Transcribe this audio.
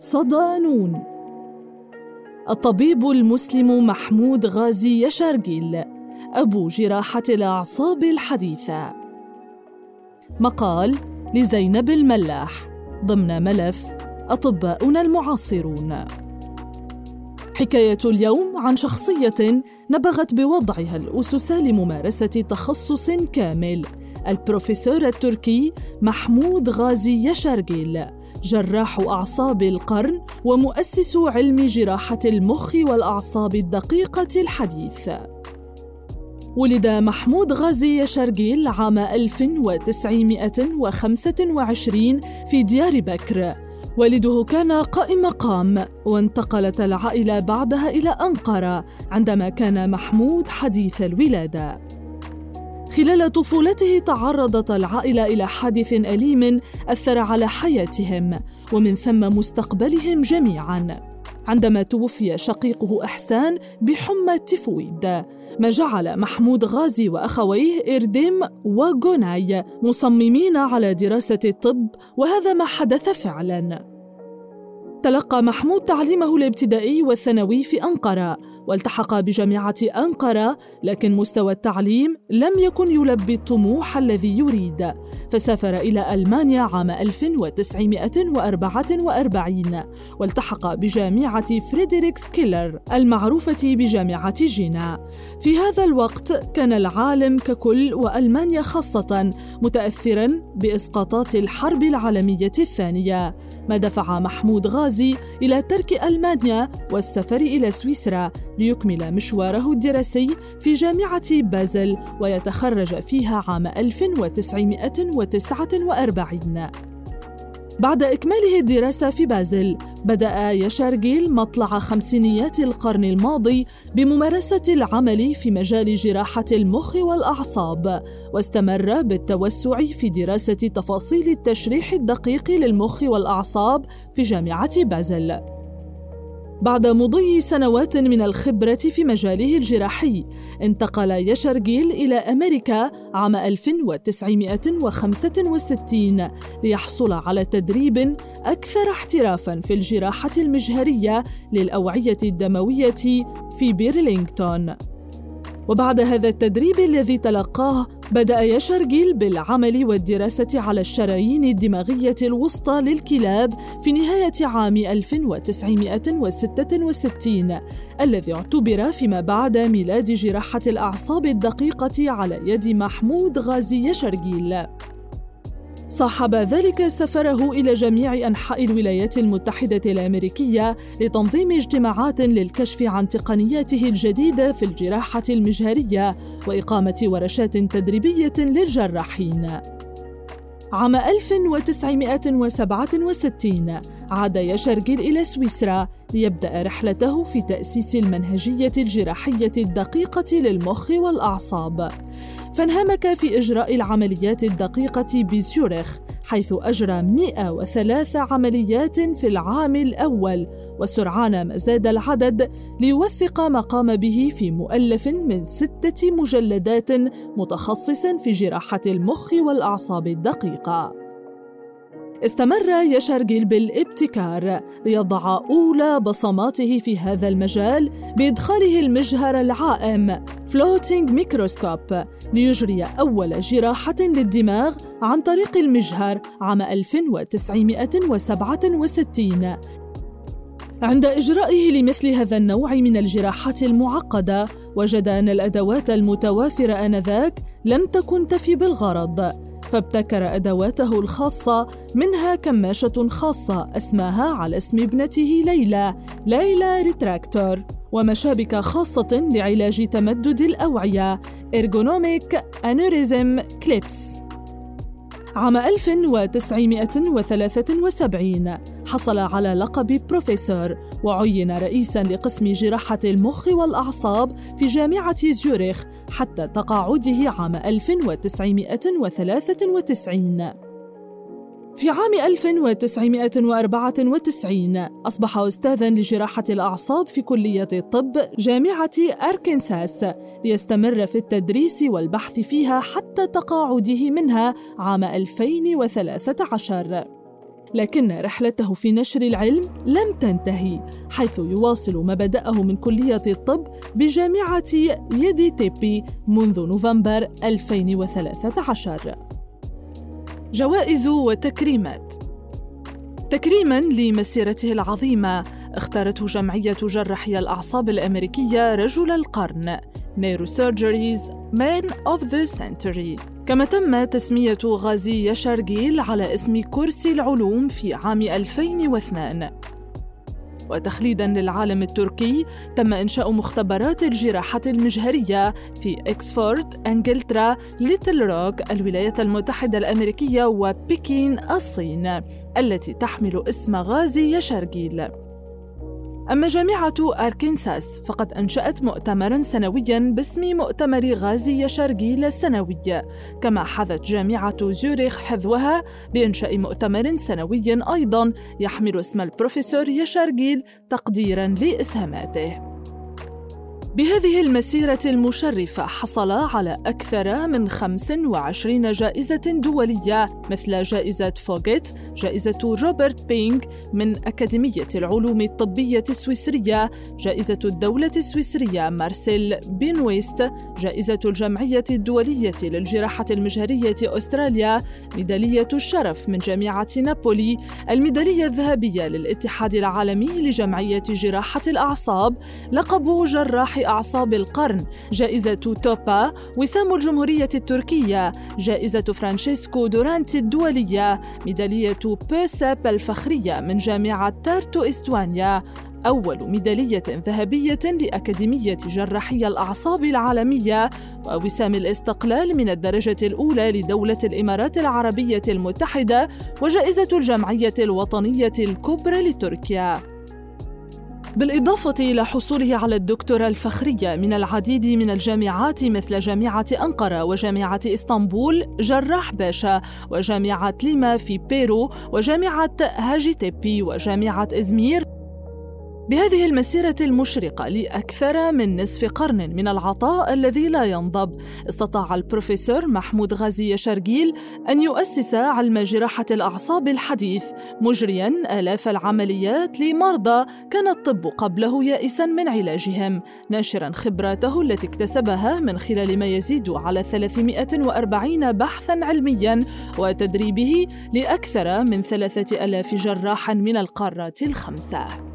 صدانون الطبيب المسلم محمود غازي يشارجيل أبو جراحة الأعصاب الحديثة. مقال لزينب الملاح ضمن ملف أطباؤنا المعاصرون. حكاية اليوم عن شخصية نبغت بوضعها الأسس لممارسة تخصص كامل البروفيسور التركي محمود غازي يشارجيل جراح أعصاب القرن ومؤسس علم جراحة المخ والأعصاب الدقيقة الحديث. ولد محمود غازي يشارجيل عام 1925 في ديار بكر. والده كان قائم مقام وانتقلت العائلة بعدها إلى أنقرة عندما كان محمود حديث الولادة. خلال طفولته تعرضت العائلة إلى حادث أليم أثر على حياتهم ومن ثم مستقبلهم جميعاً. عندما توفي شقيقه إحسان بحمى التيفويد ما جعل محمود غازي وأخويه إرديم وغوناي مصممين على دراسة الطب وهذا ما حدث فعلاً. تلقى محمود تعليمه الابتدائي والثانوي في أنقرة والتحق بجامعة أنقرة لكن مستوى التعليم لم يكن يلبي الطموح الذي يريد. فسافر إلى ألمانيا عام 1944 والتحق بجامعة فريدريكس كيلر المعروفة بجامعة جينا. في هذا الوقت كان العالم ككل وألمانيا خاصة متأثرا بإسقاطات الحرب العالمية الثانية. ما دفع محمود غازي إلى ترك ألمانيا والسفر إلى سويسرا ليكمل مشواره الدراسي في جامعة بازل ويتخرج فيها عام 1949 بعد إكماله الدراسة في بازل بدأ يشارجيل مطلع خمسينيات القرن الماضي بممارسة العمل في مجال جراحة المخ والأعصاب واستمر بالتوسع في دراسة تفاصيل التشريح الدقيق للمخ والأعصاب في جامعة بازل. بعد مضي سنوات من الخبرة في مجاله الجراحي، انتقل يشرجيل إلى أمريكا عام 1965 ليحصل على تدريب أكثر احترافًا في الجراحة المجهرية للأوعية الدموية في بيرلينغتون. وبعد هذا التدريب الذي تلقاه بدأ يشرجيل بالعمل والدراسة على الشرايين الدماغية الوسطى للكلاب في نهاية عام 1966 الذي اعتبر فيما بعد ميلاد جراحة الأعصاب الدقيقة على يد محمود غازي يشرجيل صاحب ذلك سفره إلى جميع أنحاء الولايات المتحدة الأمريكية لتنظيم اجتماعات للكشف عن تقنياته الجديدة في الجراحة المجهرية وإقامة ورشات تدريبية للجراحين. عام 1967 عاد يشرجل إلى سويسرا ليبدأ رحلته في تأسيس المنهجية الجراحية الدقيقة للمخ والأعصاب. فانهمك في إجراء العمليات الدقيقة بزيورخ حيث أجرى 103 عمليات في العام الأول وسرعان ما زاد العدد ليوثق ما قام به في مؤلف من ستة مجلدات متخصص في جراحة المخ والأعصاب الدقيقة استمر ياشارغيل بالابتكار ليضع أولى بصماته في هذا المجال بإدخاله المجهر العائم floating microscope ليجري أول جراحة للدماغ عن طريق المجهر عام 1967 عند إجرائه لمثل هذا النوع من الجراحات المعقدة وجد أن الأدوات المتوافرة آنذاك لم تكن تفي بالغرض. فابتكر أدواته الخاصة منها كماشة خاصة أسماها على اسم ابنته ليلى ليلى retractor ومشابك خاصة لعلاج تمدد الأوعية ergonomic aneurysm clips عام 1973 حصل على لقب بروفيسور وعين رئيسا لقسم جراحة المخ والأعصاب في جامعة زيورخ حتى تقاعده عام 1993 في عام 1994 أصبح أستاذا لجراحة الأعصاب في كلية الطب جامعة أركنساس ليستمر في التدريس والبحث فيها حتى تقاعده منها عام 2013 لكن رحلته في نشر العلم لم تنتهي حيث يواصل ما بدأه من كلية الطب بجامعة يدي تيبي منذ نوفمبر 2013 جوائز وتكريمات. تكريما لمسيرته العظيمة اختارته جمعية جراحي الأعصاب الأمريكية رجل القرن Neurosurgery's Man of the Century. كما تم تسمية غازي يشارجيل على اسم كرسي العلوم في عام 2002 وتخليدا للعالم التركي تم إنشاء مختبرات الجراحة المجهرية في إكسفورد، إنجلترا، ليتل روك، الولايات المتحدة الأمريكية وبكين الصين التي تحمل اسم غازي يشارجيل أما جامعة أركنساس فقد أنشأت مؤتمرا سنويا باسم مؤتمر غازي يشارجيل السنوي. كما حذت جامعة زيوريخ حذوها بإنشاء مؤتمر سنوي أيضا يحمل اسم البروفيسور يشارجيل تقديرا لإسهاماته. بهذه المسيرة المشرفة حصل على أكثر من 25 جائزة دولية مثل جائزة فوغيت، جائزة روبرت بينغ من أكاديمية العلوم الطبية السويسرية، جائزة الدولة السويسرية مارسيل بينويست، جائزة الجمعية الدولية للجراحة المجهرية أستراليا، ميدالية الشرف من جامعة نابولي، الميدالية الذهبية للاتحاد العالمي لجمعية جراحة الأعصاب، لقب جراح أعصاب القرن. جائزة توبا وسام الجمهورية التركية. جائزة فرانشيسكو دورانتي الدولية. ميدالية بيساب الفخرية من جامعة تارتو إستونيا. أول ميدالية ذهبية لأكاديمية جراحي الأعصاب العالمية ووسام الاستقلال من الدرجة الأولى لدولة الإمارات العربية المتحدة وجائزة الجمعية الوطنية الكبرى لتركيا. بالإضافة إلى حصوله على الدكتوراه الفخرية من العديد من الجامعات مثل جامعة أنقرة وجامعة إسطنبول جراح باشا وجامعة ليما في بيرو وجامعة هاجيتيبي وجامعة إزمير بهذه المسيرة المشرقة لأكثر من نصف قرن من العطاء الذي لا ينضب، استطاع البروفيسور محمود غازي شرقيل أن يؤسس علم جراحة الأعصاب الحديث، مجرياً آلاف العمليات لمرضى كان الطب قبله يائساً من علاجهم، ناشراً خبراته التي اكتسبها من خلال ما يزيد على 340 بحثاً علمياً وتدريبه لأكثر من ثلاثة ألاف جراح من القارات الخمسة.